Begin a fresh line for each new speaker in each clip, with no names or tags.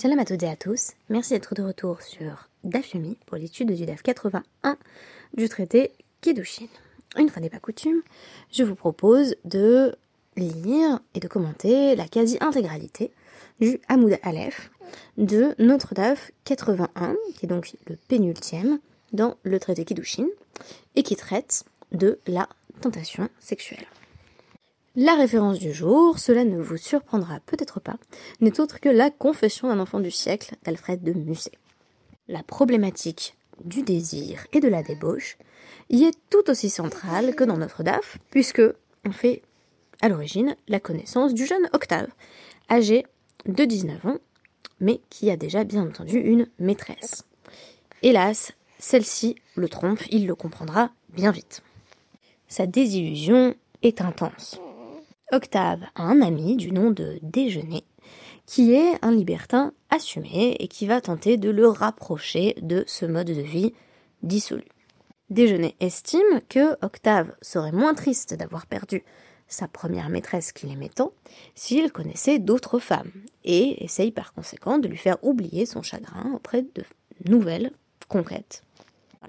Shalom à toutes et à tous, merci d'être de retour sur DAF pour l'étude du DAF 81 du traité Kiddushin. Une fois n'est pas coutume, je vous propose de lire et de commenter la quasi-intégralité du Hamoud Aleph de notre DAF 81, qui est donc le pénultième dans le traité Kiddushin, et qui traite de la tentation sexuelle. La référence du jour, cela ne vous surprendra peut-être pas, n'est autre que la Confession d'un enfant du siècle d'Alfred de Musset. La problématique du désir et de la débauche y est tout aussi centrale que dans notre DAF, puisque on fait à l'origine la connaissance du jeune Octave, âgé de 19 ans, mais qui a déjà bien entendu une maîtresse. Hélas, celle-ci le trompe, il le comprendra bien vite. Sa désillusion est intense. Octave a un ami du nom de Déjeuner, qui est un libertin assumé et qui va tenter de le rapprocher de ce mode de vie dissolu. Déjeuner estime que Octave serait moins triste d'avoir perdu sa première maîtresse qu'il aimait tant s'il connaissait d'autres femmes, et essaye par conséquent de lui faire oublier son chagrin auprès de nouvelles conquêtes.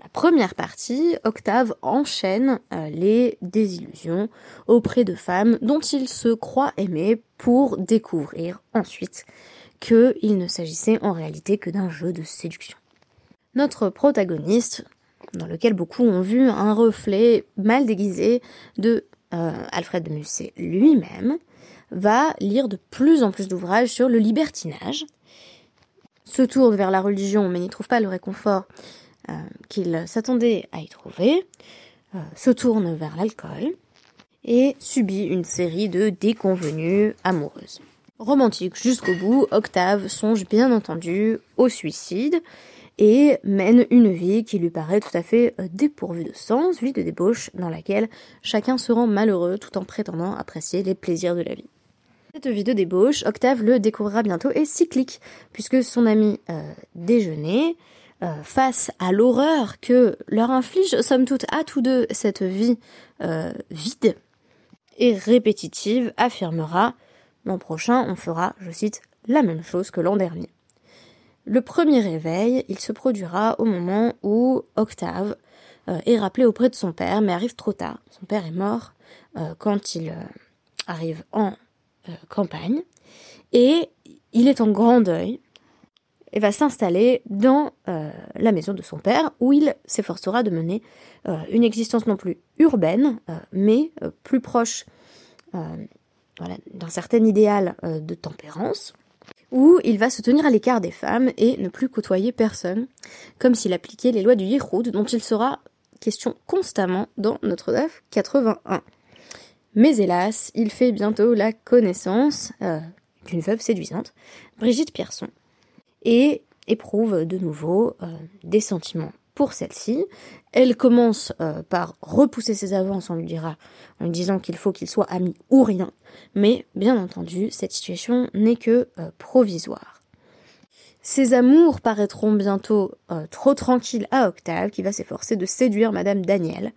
La première partie, Octave enchaîne euh, les désillusions auprès de femmes dont il se croit aimé pour découvrir ensuite qu'il ne s'agissait en réalité que d'un jeu de séduction. Notre protagoniste, dans lequel beaucoup ont vu un reflet mal déguisé de euh, Alfred de Musset lui-même, va lire de plus en plus d'ouvrages sur le libertinage, se tourne vers la religion mais n'y trouve pas le réconfort euh, qu'il s'attendait à y trouver, euh, se tourne vers l'alcool et subit une série de déconvenues amoureuses. Romantique jusqu'au bout, Octave songe bien entendu au suicide et mène une vie qui lui paraît tout à fait euh, dépourvue de sens, vie de débauche dans laquelle chacun se rend malheureux tout en prétendant apprécier les plaisirs de la vie. Cette vie de débauche, Octave le découvrira bientôt est cyclique, puisque son ami déjeuner euh, face à l'horreur que leur inflige, somme toute, à tous deux cette vie euh, vide et répétitive, affirmera l'an prochain, on fera, je cite, la même chose que l'an dernier. Le premier réveil, il se produira au moment où Octave euh, est rappelé auprès de son père, mais arrive trop tard. Son père est mort quand il arrive en campagne, et il est en grand deuil, et va s'installer dans euh, la maison de son père, où il s'efforcera de mener euh, une existence non plus urbaine, euh, mais plus proche d'un certain idéal de tempérance, où il va se tenir à l'écart des femmes et ne plus côtoyer personne, comme s'il appliquait les lois du Yichud, dont il sera question constamment dans notre DAF 81. Mais hélas, il fait bientôt la connaissance d'une veuve séduisante, Brigitte Pierson, et éprouve de nouveau euh, des sentiments pour celle-ci. Elle commence euh, par repousser ses avances, on lui dira, en lui disant qu'il faut qu'il soit ami ou rien. Mais bien entendu, cette situation n'est que euh, provisoire. Ses amours paraîtront bientôt trop tranquilles à Octave, qui va s'efforcer de séduire Madame Daniel,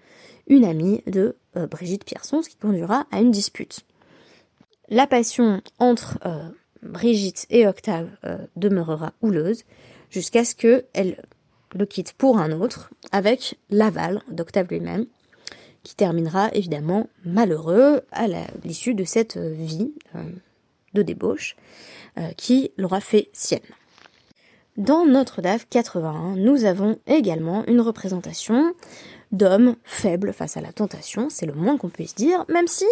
une amie de Brigitte Pierson, ce qui conduira à une dispute. La passion entre Brigitte et Octave euh, demeurera houleuse jusqu'à ce qu'elle le quitte pour un autre avec l'aval d'Octave lui-même qui terminera évidemment malheureux à l'issue de cette vie euh, de débauche euh, qui l'aura fait sienne. Dans notre DAF 81, nous avons également une représentation d'homme faible face à la tentation, c'est le moins qu'on puisse dire, même si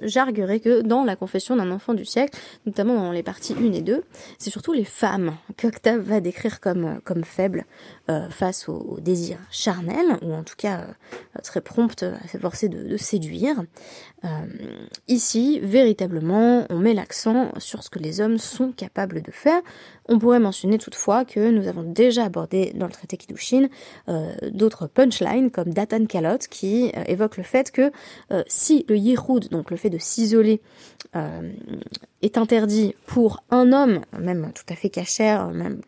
j'arguerais que dans la confession d'un enfant du siècle, notamment dans les parties 1 et 2, c'est surtout les femmes qu'Octave va décrire comme, comme faibles euh, face au, désir charnel, ou en tout cas euh, très prompte à s'efforcer de, séduire. Euh, ici, véritablement, on met l'accent sur ce que les hommes sont capables de faire. On pourrait mentionner toutefois que nous avons déjà abordé dans le traité Kiddushin d'autres punchlines comme Datan Kalot qui euh, évoque le fait que euh, si le yichud, donc le fait de s'isoler, euh, est interdit pour un homme, même tout à fait cachère, même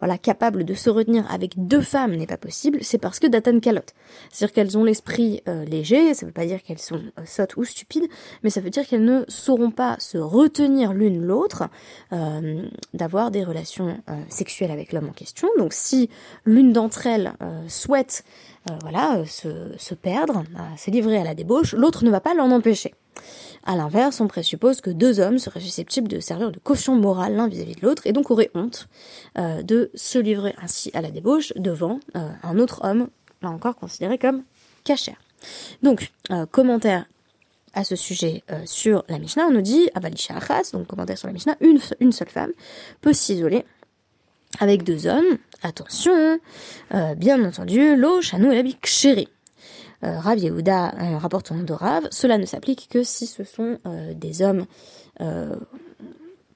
voilà capable de se retenir avec deux femmes n'est pas possible, c'est parce que Datan Kalot. C'est-à-dire qu'elles ont l'esprit euh, léger, ça veut pas dire qu'elles sont euh, sottes ou stupides, mais ça veut dire qu'elles ne sauront pas se retenir l'une l'autre euh, d'avoir des relations sexuelles avec l'homme en question. Donc si l'une d'entre elles souhaite voilà se, se perdre, se livrer à la débauche, l'autre ne va pas l'en empêcher. À l'inverse, on présuppose que deux hommes seraient susceptibles de servir de caution morale l'un vis-à-vis de l'autre et donc auraient honte euh, de se livrer ainsi à la débauche devant euh, un autre homme, là encore considéré comme cachère. Donc, euh, commentaire à ce sujet sur la Mishnah, on nous dit, Avalisha Achas, donc commentaire sur la Mishnah, une, une seule femme peut s'isoler avec deux hommes. Attention, bien entendu, l'eau, chanou et la chérie. Euh, Rav Yehuda euh, rapporte de Rav, cela ne s'applique que si ce sont euh, des hommes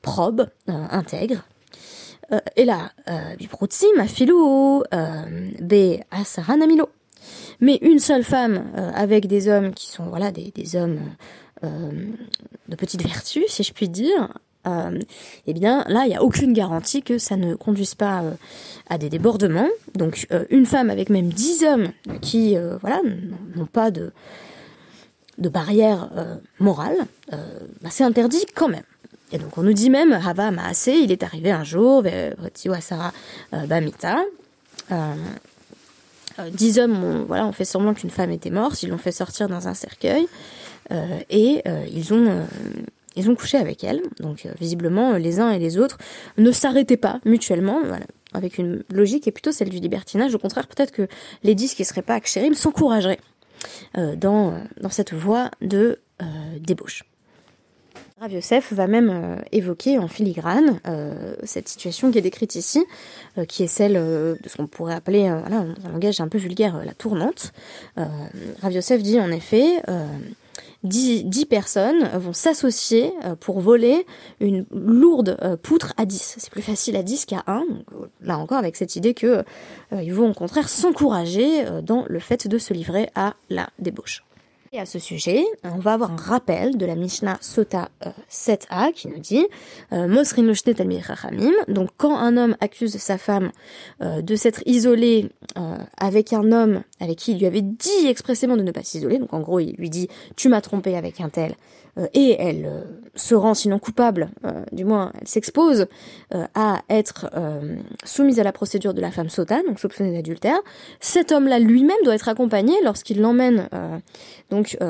probes, intègres. et là, ma filou, be asaranamilo. Mais une seule femme avec des hommes qui sont voilà des, des hommes de petite vertu, si je puis dire, euh, eh bien là, il n'y a aucune garantie que ça ne conduise pas euh, à des débordements. Donc euh, une femme avec même dix hommes qui voilà n'ont pas de, de barrière morale, bah, c'est interdit quand même. Et donc on nous dit même, Hava Maase, il est arrivé un jour, Sarah Bamita, dix hommes ont, voilà, ont fait semblant qu'une femme était morte, ils l'ont fait sortir dans un cercueil, et ils ont ils ont couché avec elle, donc euh, visiblement les uns et les autres ne s'arrêtaient pas mutuellement, voilà, avec une logique et plutôt celle du libertinage. Au contraire, peut-être que les dix qui seraient pas Akshérim s'encourageraient euh, dans, dans cette voie de euh, débauche. Rav va même euh, évoquer en filigrane cette situation qui est décrite ici, qui est celle de ce qu'on pourrait appeler, voilà, dans un langage un peu vulgaire, la tournante. Rav dit en effet 10, personnes vont s'associer euh, pour voler une lourde euh, poutre à 10. C'est plus facile à 10 qu'à 1. là encore, avec cette idée que euh, ils vont au contraire s'encourager dans le fait de se livrer à la débauche. Et à ce sujet, on va avoir un rappel de la Mishnah Sota 7a qui nous dit Mosrin Donc, quand un homme accuse sa femme de s'être isolée avec un homme avec qui il lui avait dit expressément de ne pas s'isoler, donc en gros, il lui dit Tu m'as trompé avec un tel, euh, et elle euh, se rend sinon coupable, euh, du moins elle s'expose à être soumise à la procédure de la femme sota, donc soupçonnée d'adultère. Cet homme-là lui-même doit être accompagné lorsqu'il l'emmène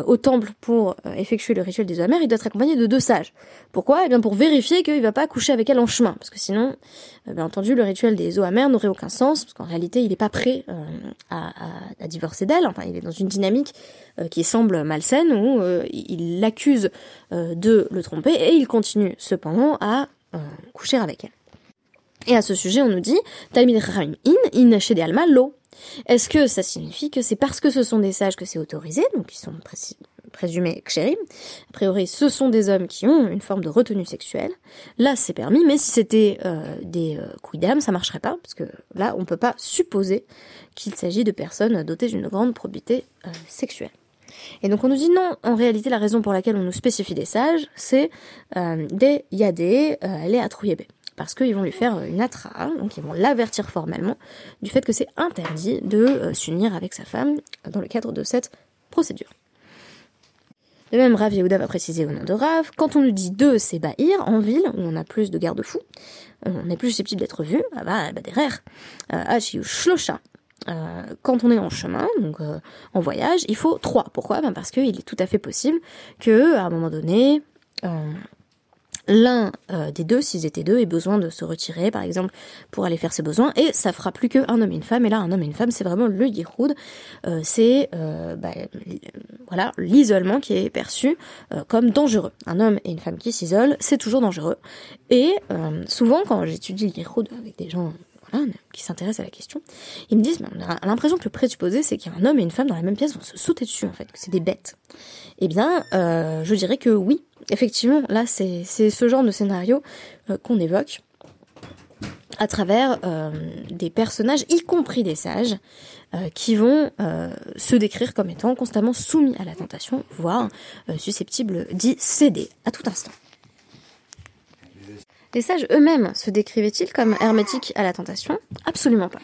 au temple pour effectuer le rituel des amers, il doit être accompagné de deux sages. Pourquoi? Eh bien pour vérifier qu'il ne va pas coucher avec elle en chemin, parce que sinon, bien entendu, le rituel des eaux amères n'aurait aucun sens, parce qu'en réalité, il n'est pas prêt à, à, divorcer d'elle. Enfin, il est dans une dynamique qui semble malsaine où il l'accuse euh, de le tromper et il continue cependant à euh, coucher avec elle. Et à ce sujet, on nous dit in, lo. Est-ce que ça signifie que c'est parce que ce sont des sages que c'est autorisé, donc ils sont présumés kshérim A priori, ce sont des hommes qui ont une forme de retenue sexuelle. Là, c'est permis, mais si c'était euh, des euh, ça marcherait pas, parce que là, on peut pas supposer qu'il s'agit de personnes dotées d'une grande probité sexuelle. Et donc on nous dit non, en réalité la raison pour laquelle on nous spécifie des sages, c'est euh, des yadé, euh, les atrouillébé. Parce qu'ils vont lui faire une atra, donc ils vont l'avertir formellement du fait que c'est interdit de euh, s'unir avec sa femme dans le cadre de cette procédure. De même, Rav Yehuda va préciser au nom de Rav, quand on nous dit deux, c'est Bahir, en ville, où on a plus de garde-fous, on est plus susceptible d'être vu, ah bah, bah derrière, euh, Shlosha, euh, quand on est en chemin, donc euh, en voyage, il faut trois. Pourquoi? Ben Parce qu'il est tout à fait possible que à un moment donné, euh, l'un des deux, s'ils étaient deux, ait besoin de se retirer, par exemple, pour aller faire ses besoins, et ça fera plus qu'un homme et une femme. Et là, un homme et une femme, c'est vraiment le yiroud, c'est ben, voilà l'isolement qui est perçu comme dangereux. Un homme et une femme qui s'isolent, c'est toujours dangereux. Et souvent, quand j'étudie le yiroud avec des gens qui s'intéressent à la question, ils me disent, on a l'impression que le présupposé, c'est qu'il y a un homme et une femme dans la même pièce vont se sauter dessus, en fait, que c'est des bêtes. Eh bien, euh, je dirais que oui, effectivement, là, c'est ce genre de scénario euh, qu'on évoque à travers euh, des personnages, y compris des sages, qui vont se décrire comme étant constamment soumis à la tentation, voire susceptibles d'y céder à tout instant. Les sages eux-mêmes se décrivaient-ils comme hermétiques à la tentation? Absolument pas.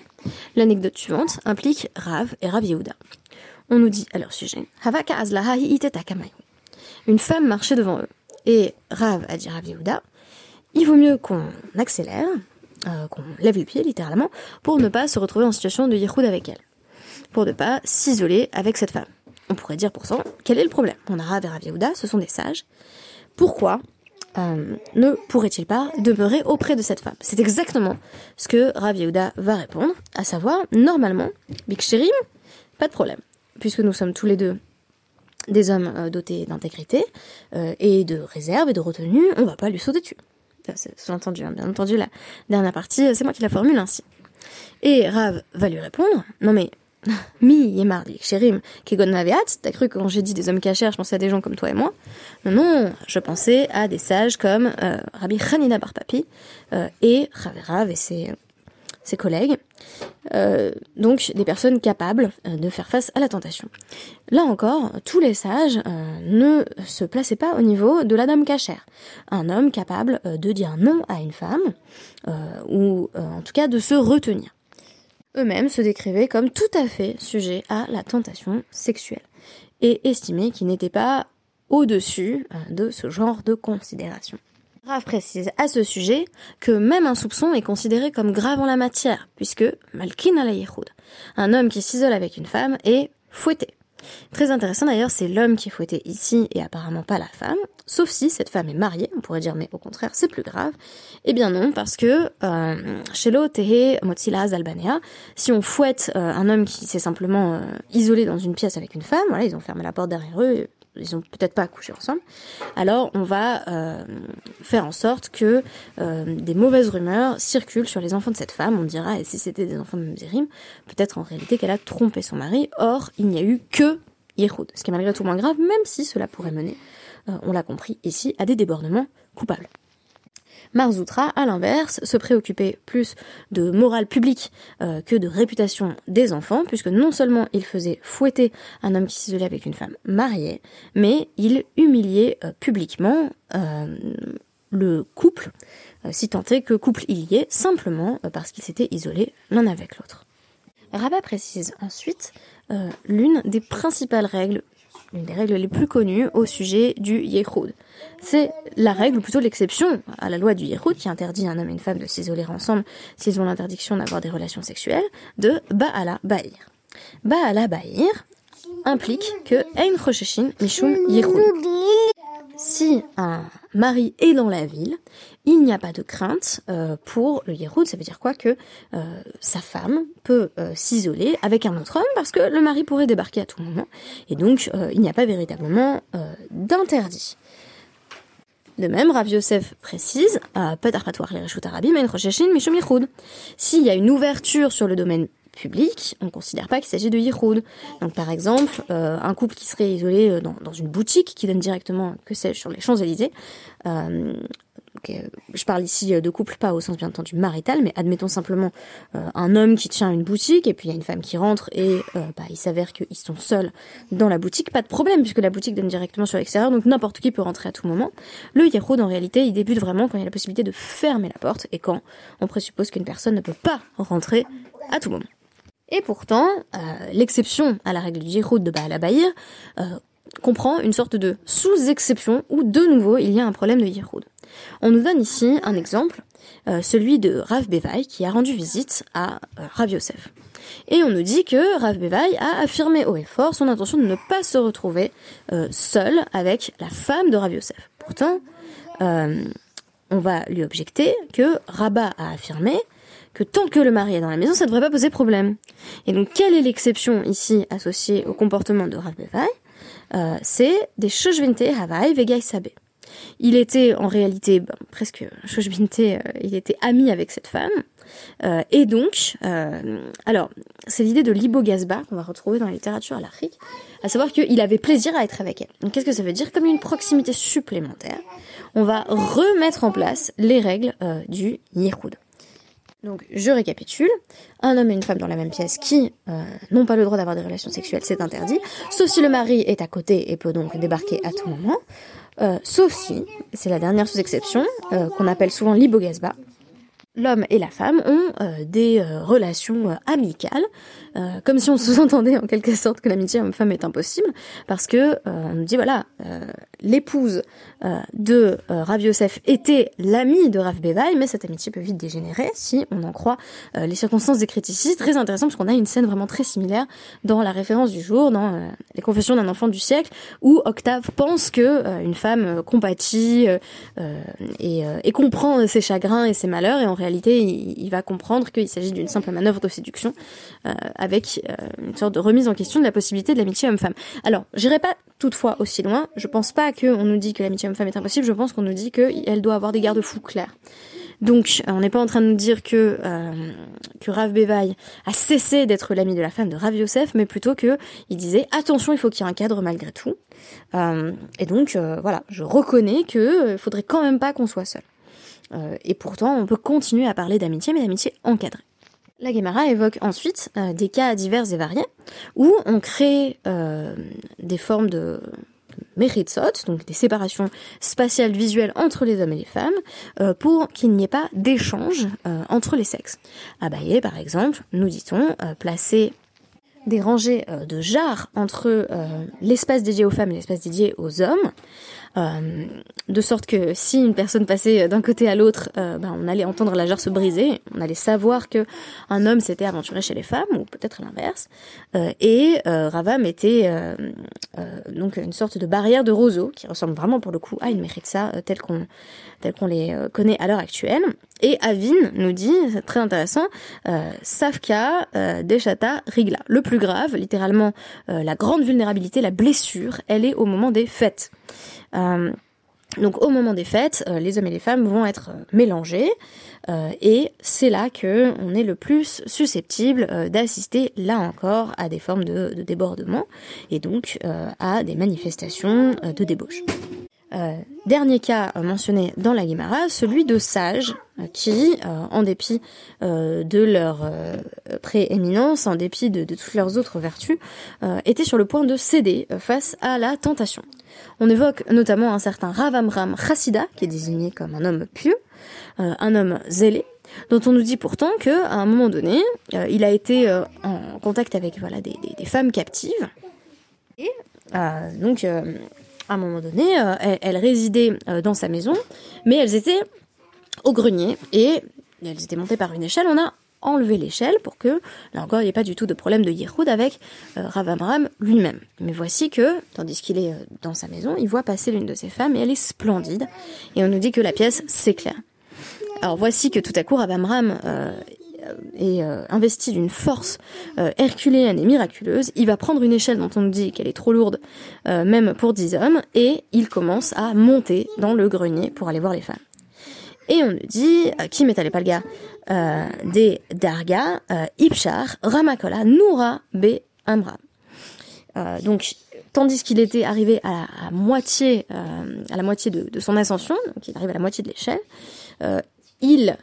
L'anecdote suivante implique Rav et Rav Yehuda. On nous dit à leur sujet Une femme marchait devant eux. Et Rav a dit Rav Yehuda il vaut mieux qu'on accélère, euh, qu'on lève les pieds littéralement, pour ne pas se retrouver en situation de yichoud avec elle. Pour ne pas s'isoler avec cette femme. On pourrait dire pourtant, quel est le problème? On a Rav et Rav Yehuda, ce sont des sages. Pourquoi euh, ne pourrait-il pas demeurer auprès de cette femme? C'est exactement ce que Rav Yehuda va répondre, à savoir, normalement, Bikshirim, pas de problème, puisque nous sommes tous les deux des hommes euh, dotés d'intégrité euh, et de réserve et de retenue, on va pas lui sauter dessus. C'est entendu, hein. bien entendu, la dernière partie, c'est moi qui la formule ainsi. Et Rav va lui répondre, non mais Mi mardi, Chérim, Kegon t'as cru que quand j'ai dit des hommes cachers, je pensais à des gens comme toi et moi Non, non, je pensais à des sages comme euh, Rabbi Hanina Barpapi euh, et Rav et ses, ses collègues, euh, donc des personnes capables de faire face à la tentation. Là encore, tous les sages ne se plaçaient pas au niveau de la dame cachère. Un homme capable de dire non à une femme, ou en tout cas de se retenir eux-mêmes se décrivaient comme tout à fait sujets à la tentation sexuelle et estimaient qu'ils n'étaient pas au-dessus euh, de ce genre de considération. Grave précise à ce sujet que même un soupçon est considéré comme grave en la matière, puisque Malkin al un homme qui s'isole avec une femme, est fouetté. Très intéressant d'ailleurs, c'est l'homme qui est fouetté ici et apparemment pas la femme, sauf si cette femme est mariée, on pourrait dire mais au contraire c'est plus grave. Eh bien non, parce que euh, chez Tehe Motsila Albanea, si on fouette euh, un homme qui s'est simplement euh, isolé dans une pièce avec une femme, voilà, ils ont fermé la porte derrière eux, ils ont peut-être pas accouché ensemble, alors on va euh, faire en sorte que des mauvaises rumeurs circulent sur les enfants de cette femme. On dira, et si c'était des enfants de Mzérim, peut-être en réalité qu'elle a trompé son mari. Or, il n'y a eu que Yehoud, ce qui est malgré tout moins grave, même si cela pourrait mener euh, on l'a compris ici, à des débordements coupables. Marzoutra, à l'inverse, se préoccupait plus de morale publique euh, que de réputation des enfants, puisque non seulement il faisait fouetter un homme qui s'isolait avec une femme mariée, mais il humiliait euh, publiquement le couple, si tant est que couple il y ait, simplement parce qu'ils s'étaient isolés l'un avec l'autre. Rabat précise ensuite l'une des principales règles l'une des règles les plus connues au sujet du Yehoud. C'est la règle, ou plutôt l'exception à la loi du Yehoud qui interdit à un homme et une femme de s'isoler ensemble s'ils ont l'interdiction d'avoir des relations sexuelles, de Ba'ala Ba'ir. Ba'ala Ba'ir implique que Ein Rosheshin Mishum Yehoud. Si un mari est dans la ville, il n'y a pas de crainte euh, pour le Yehoud. Ça veut dire quoi Que euh, sa femme peut euh, s'isoler avec un autre homme parce que le mari pourrait débarquer à tout moment. Et donc, il n'y a pas véritablement d'interdit. De même, Rav Yosef précise, S'il y a une ouverture sur le domaine public, on ne considère pas qu'il s'agit de yichoud. Donc par exemple, euh, un couple qui serait isolé euh, dans, une boutique qui donne directement, que sais-je, sur les Champs-Élysées. Euh, je parle ici de couple pas au sens bien entendu marital, mais admettons simplement un homme qui tient une boutique et puis il y a une femme qui rentre et bah, il s'avère qu'ils sont seuls dans la boutique, pas de problème puisque la boutique donne directement sur l'extérieur, donc n'importe qui peut rentrer à tout moment. Le yichoud en réalité il débute vraiment quand il y a la possibilité de fermer la porte et quand on présuppose qu'une personne ne peut pas rentrer à tout moment. Et pourtant, euh, l'exception à la règle du Jiroud de Baal euh, comprend une sorte de sous-exception où de nouveau il y a un problème de Yiroud. On nous donne ici un exemple, euh, celui de Rav Bevaï qui a rendu visite à Rav Yosef. Et on nous dit que Rav Bevaï a affirmé haut et fort son intention de ne pas se retrouver seul avec la femme de Rav Yosef. Pourtant, on va lui objecter que Rabat a affirmé que tant que le mari est dans la maison, ça ne devrait pas poser problème. Et donc, quelle est l'exception ici associée au comportement de Rav euh, C'est des Shoshvinte Havai Vegai Sabe. Il était en réalité, ben, presque Shoshvinte, euh, il était ami avec cette femme. Euh, et donc, euh, alors, c'est l'idée de Libo Gazba qu'on va retrouver dans la littérature à l'Afrique, à savoir qu'il avait plaisir à être avec elle. Donc, qu'est-ce que ça veut dire? Comme une proximité supplémentaire, on va remettre en place les règles du Yichud. Donc, je récapitule. Un homme et une femme dans la même pièce qui euh, n'ont pas le droit d'avoir des relations sexuelles, c'est interdit. Sauf si le mari est à côté et peut donc débarquer à tout moment. sauf si, c'est la dernière sous-exception, qu'on appelle souvent l'ibogasba, l'homme et la femme ont des relations amicales euh, comme si on sous-entendait en quelque sorte que l'amitié homme-femme est impossible, parce que euh, on nous dit voilà, euh, l'épouse de Rav Yosef était l'amie de Rav Bevaï, mais cette amitié peut vite dégénérer si on en croit les circonstances décrites ici. Très intéressant parce qu'on a une scène vraiment très similaire dans la référence du jour, dans les confessions d'un enfant du siècle, où Octave pense que une femme compatit et, et, comprend ses chagrins et ses malheurs, et en réalité il, il va comprendre qu'il s'agit d'une simple manœuvre de séduction avec euh, une sorte de remise en question de la possibilité de l'amitié homme-femme. Alors, j'irai pas toutefois aussi loin. Je pense pas qu'on nous dit que l'amitié homme-femme est impossible. Je pense qu'on nous dit qu'elle doit avoir des garde-fous clairs. Donc, euh, on n'est pas en train de nous dire que euh, que Rav Bevaï a cessé d'être l'ami de la femme de Rav Yosef, mais plutôt que il disait attention, il faut qu'il y ait un cadre malgré tout. et donc, voilà, je reconnais que faudrait quand même pas qu'on soit seul. et pourtant, on peut continuer à parler d'amitié, mais d'amitié encadrée. La Gemara évoque ensuite euh, des cas divers et variés où on crée euh, des formes de méritsot, donc des séparations spatiales visuelles entre les hommes et les femmes, euh, pour qu'il n'y ait pas d'échange entre les sexes. Abaye, par exemple, nous dit-on, placer des rangées de jarres entre l'espace dédié aux femmes et l'espace dédié aux hommes, euh, de sorte que si une personne passait d'un côté à l'autre, euh, ben, on allait entendre la jarre se briser, on allait savoir que un homme s'était aventuré chez les femmes, ou peut-être l'inverse. Euh, et Rava mettait donc une sorte de barrière de roseau qui ressemble vraiment pour le coup à une méritza telle qu'on telle qu'on les connaît à l'heure actuelle. Et Avin nous dit, très intéressant, Safka, Deshata, Rigla. Le plus grave, littéralement, la grande vulnérabilité, la blessure, elle est au moment des fêtes. Euh, donc au moment des fêtes, euh, les hommes et les femmes vont être euh, mélangés et c'est là que on est le plus susceptible d'assister là encore à des formes de, de débordement et donc à des manifestations de débauche. Euh, dernier cas euh, mentionné dans la Guimara, celui de sages euh, qui, en dépit de leur prééminence, en dépit de, toutes leurs autres vertus, étaient sur le point de céder face à la tentation. On évoque notamment un certain Ravamram Chassida, qui est désigné comme un homme pieux, un homme zélé, dont on nous dit pourtant que à un moment donné, il a été en contact avec voilà des, des femmes captives et donc à un moment donné, euh, elles, résidaient euh, dans sa maison, mais elles étaient au grenier et elles étaient montées par une échelle. On a enlevé l'échelle pour que, là encore, il n'y ait pas du tout de problème de Yehoud avec euh, Ravamram lui-même. Mais voici que, tandis qu'il est dans sa maison, il voit passer l'une de ses femmes et elle est splendide. Et on nous dit que la pièce s'éclaire. Alors voici que tout à coup Ravamram est euh, investi d'une force euh, herculéenne et miraculeuse, il va prendre une échelle dont on nous dit qu'elle est trop lourde, euh, même pour 10 hommes, et il commence à monter dans le grenier pour aller voir les femmes. Et on nous dit, qui m'étalait pas le gars, des Darga, Ipchar, Ramakola, Noura, B, Amram. donc, tandis qu'il était arrivé à la moitié, à la moitié de, de, son ascension, donc il arrive à la moitié de l'échelle, il,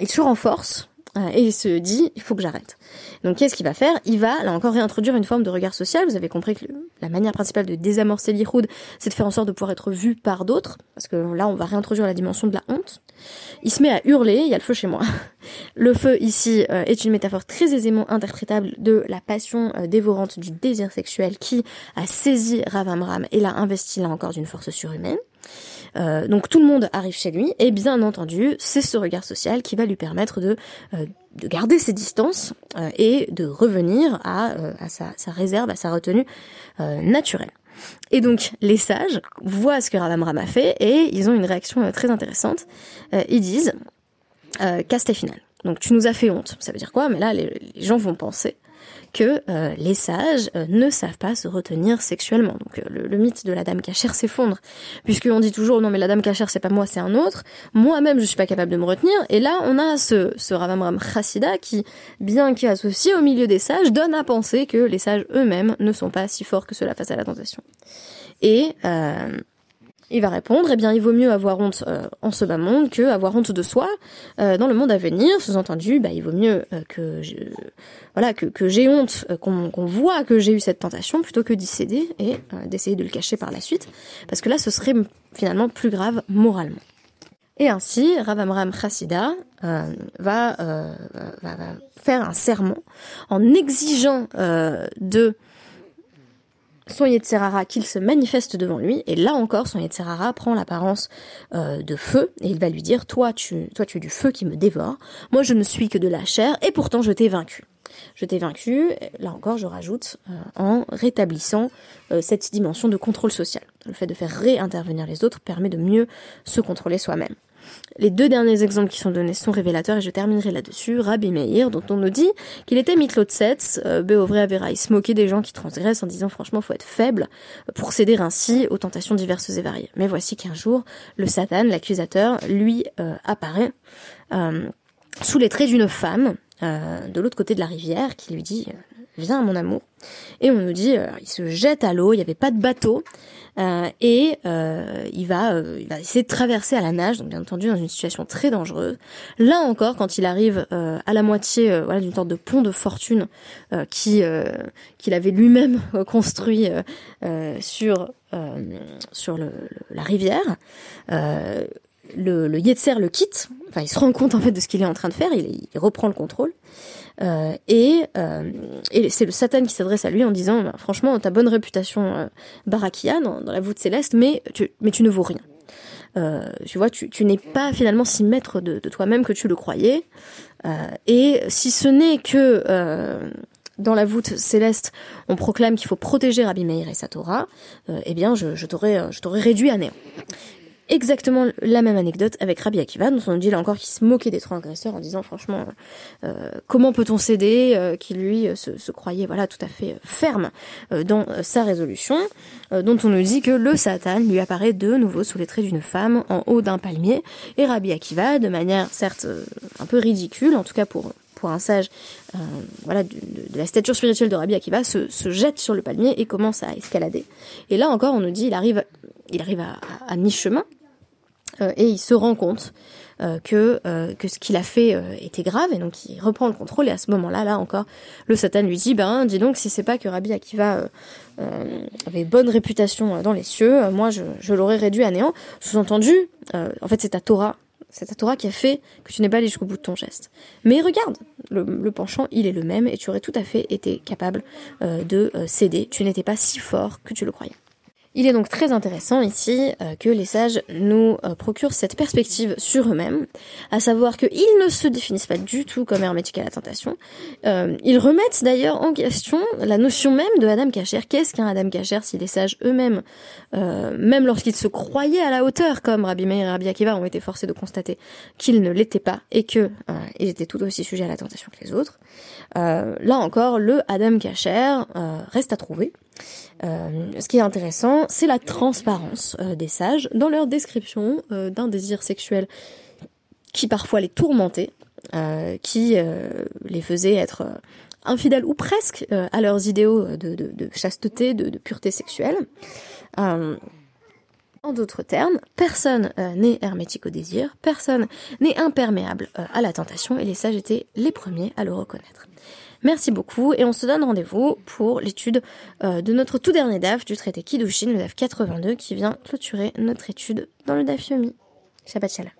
il se renforce euh, et il se dit il faut que j'arrête. Donc qu'est-ce qu'il va faire? Il va là encore réintroduire une forme de regard social. Vous avez compris que la manière principale de désamorcer l'ihoud, c'est de faire en sorte de pouvoir être vu par d'autres, parce que là on va réintroduire la dimension de la honte. Il se met à hurler, il y a le feu chez moi. Le feu ici euh, est une métaphore très aisément interprétable de la passion euh, dévorante du désir sexuel qui a saisi Ravamram et l'a investi là encore d'une force surhumaine. Euh, donc tout le monde arrive chez lui, et bien entendu, c'est ce regard social qui va lui permettre de, euh, de garder ses distances euh, et de revenir à, sa, réserve, à sa retenue naturelle. Et donc les sages voient ce que Ravamram a fait et ils ont une réaction très intéressante. ils disent casse final. Donc tu nous as fait honte. Ça veut dire quoi? Mais là les gens vont penser que euh, les sages euh, ne savent pas se retenir sexuellement. Donc euh, le, mythe de la dame cachère s'effondre, puisqu'on dit toujours non mais la dame cachère c'est pas moi, c'est un autre. Moi-même je suis pas capable de me retenir. Et là on a ce, ce Ravamram Chassida qui, bien qu'associé au milieu des sages, donne à penser que les sages eux-mêmes ne sont pas si forts que cela face à la tentation. Et il va répondre, eh bien, il vaut mieux avoir honte euh, en ce bas monde que avoir honte de soi euh, dans le monde à venir. Sous-entendu, bah, il vaut mieux euh, que je, voilà que, que j'ai honte, qu'on voit que j'ai eu cette tentation, plutôt que d'y céder et d'essayer de le cacher par la suite, parce que là, ce serait finalement plus grave moralement. Et ainsi, Rav Amram Chassida va, va, va, faire un serment en exigeant de son Yetzerara qu'il se manifeste devant lui, et là encore son Yetzerara prend l'apparence euh, de feu, et il va lui dire, toi tu, toi tu es du feu qui me dévore, moi je ne suis que de la chair, et pourtant je t'ai vaincu. Je t'ai vaincu, là encore je rajoute, euh, en rétablissant euh, cette dimension de contrôle social. Le fait de faire réintervenir les autres permet de mieux se contrôler soi-même. Les deux derniers exemples qui sont donnés sont révélateurs et je terminerai là-dessus. Rabbi Meir, dont on nous dit qu'il était mitlotsetz, euh, Béovré Avera, il se moquait des gens qui transgressent en disant franchement faut être faible pour céder ainsi aux tentations diverses et variées. Mais voici qu'un jour, le Satan, l'accusateur, lui euh, apparaît euh, sous les traits d'une femme de l'autre côté de la rivière qui lui dit viens mon amour. Et on nous dit, il se jette à l'eau, il n'y avait pas de bateau, euh, et euh, il, va, euh, il va essayer de traverser à la nage, donc bien entendu dans une situation très dangereuse. Là encore, quand il arrive à la moitié voilà, d'une sorte de pont de fortune qui qu'il avait lui-même construit sur sur la rivière, le, le Yetzer le quitte, enfin il se rend compte en fait de ce qu'il est en train de faire, il, reprend le contrôle, euh, et, euh, et c'est le Satan qui s'adresse à lui en disant bah, franchement ta bonne réputation euh, Barakia dans, la voûte céleste, mais tu, ne vaux rien. Euh, tu vois, tu, tu n'es pas finalement si maître de, toi-même que tu le croyais. Et si ce n'est que dans la voûte céleste, on proclame qu'il faut protéger Rabbi Meir et sa Torah, eh bien, je t'aurais réduit à néant exactement la même anecdote avec Rabbi Akiva, dont on nous dit là encore qu'il se moquait des transgresseurs en disant franchement euh, comment peut-on céder, euh, qui lui euh, se, croyait voilà tout à fait ferme dans sa résolution, dont on nous dit que le Satan lui apparaît de nouveau sous les traits d'une femme en haut d'un palmier, et Rabbi Akiva, de manière certes un peu ridicule, en tout cas pour pour un sage, voilà, de, la stature spirituelle de Rabbi Akiva, se, se, jette sur le palmier et commence à escalader. Et là encore, on nous dit, il arrive, il arrive à, à mi-chemin, euh, et il se rend compte euh, que euh, que ce qu'il a fait était grave et donc il reprend le contrôle et à ce moment-là là encore le Satan lui dit ben dis donc si c'est pas que Rabbi Akiva avait bonne réputation dans les cieux moi je, l'aurais réduit à néant sous-entendu en fait c'est ta Torah c'est ta Torah qui a fait que tu n'es pas allé jusqu'au bout de ton geste. Mais regarde, le, le, penchant, il est le même et tu aurais tout à fait été capable de céder. Tu n'étais pas si fort que tu le croyais. Il est donc très intéressant ici euh, que les sages nous euh, procurent cette perspective sur eux-mêmes, à savoir qu'ils ne se définissent pas du tout comme hermétiques à la tentation. Euh, ils remettent d'ailleurs en question la notion même de Adam Kacher. Qu'est-ce qu'un Adam Kacher si les sages eux-mêmes, même lorsqu'ils se croyaient à la hauteur, comme Rabbi Meir et Rabbi Akiva ont été forcés de constater qu'ils ne l'étaient pas et que ils étaient tout aussi sujets à la tentation que les autres. là encore, le Adam Kacher reste à trouver. Euh, ce qui est intéressant, c'est la transparence euh, des sages dans leur description euh, d'un désir sexuel qui parfois les tourmentait, qui les faisait être infidèles ou presque à leurs idéaux de, chasteté, de, de, pureté sexuelle. en d'autres termes, personne n'est hermétique au désir, personne n'est imperméable à la tentation, et les sages étaient les premiers à le reconnaître. Merci beaucoup et on se donne rendez-vous pour l'étude euh, de notre tout dernier DAF du traité Kiddushin, le DAF 82, qui vient clôturer notre étude dans le DAF Yomi. Shabbat Shalom.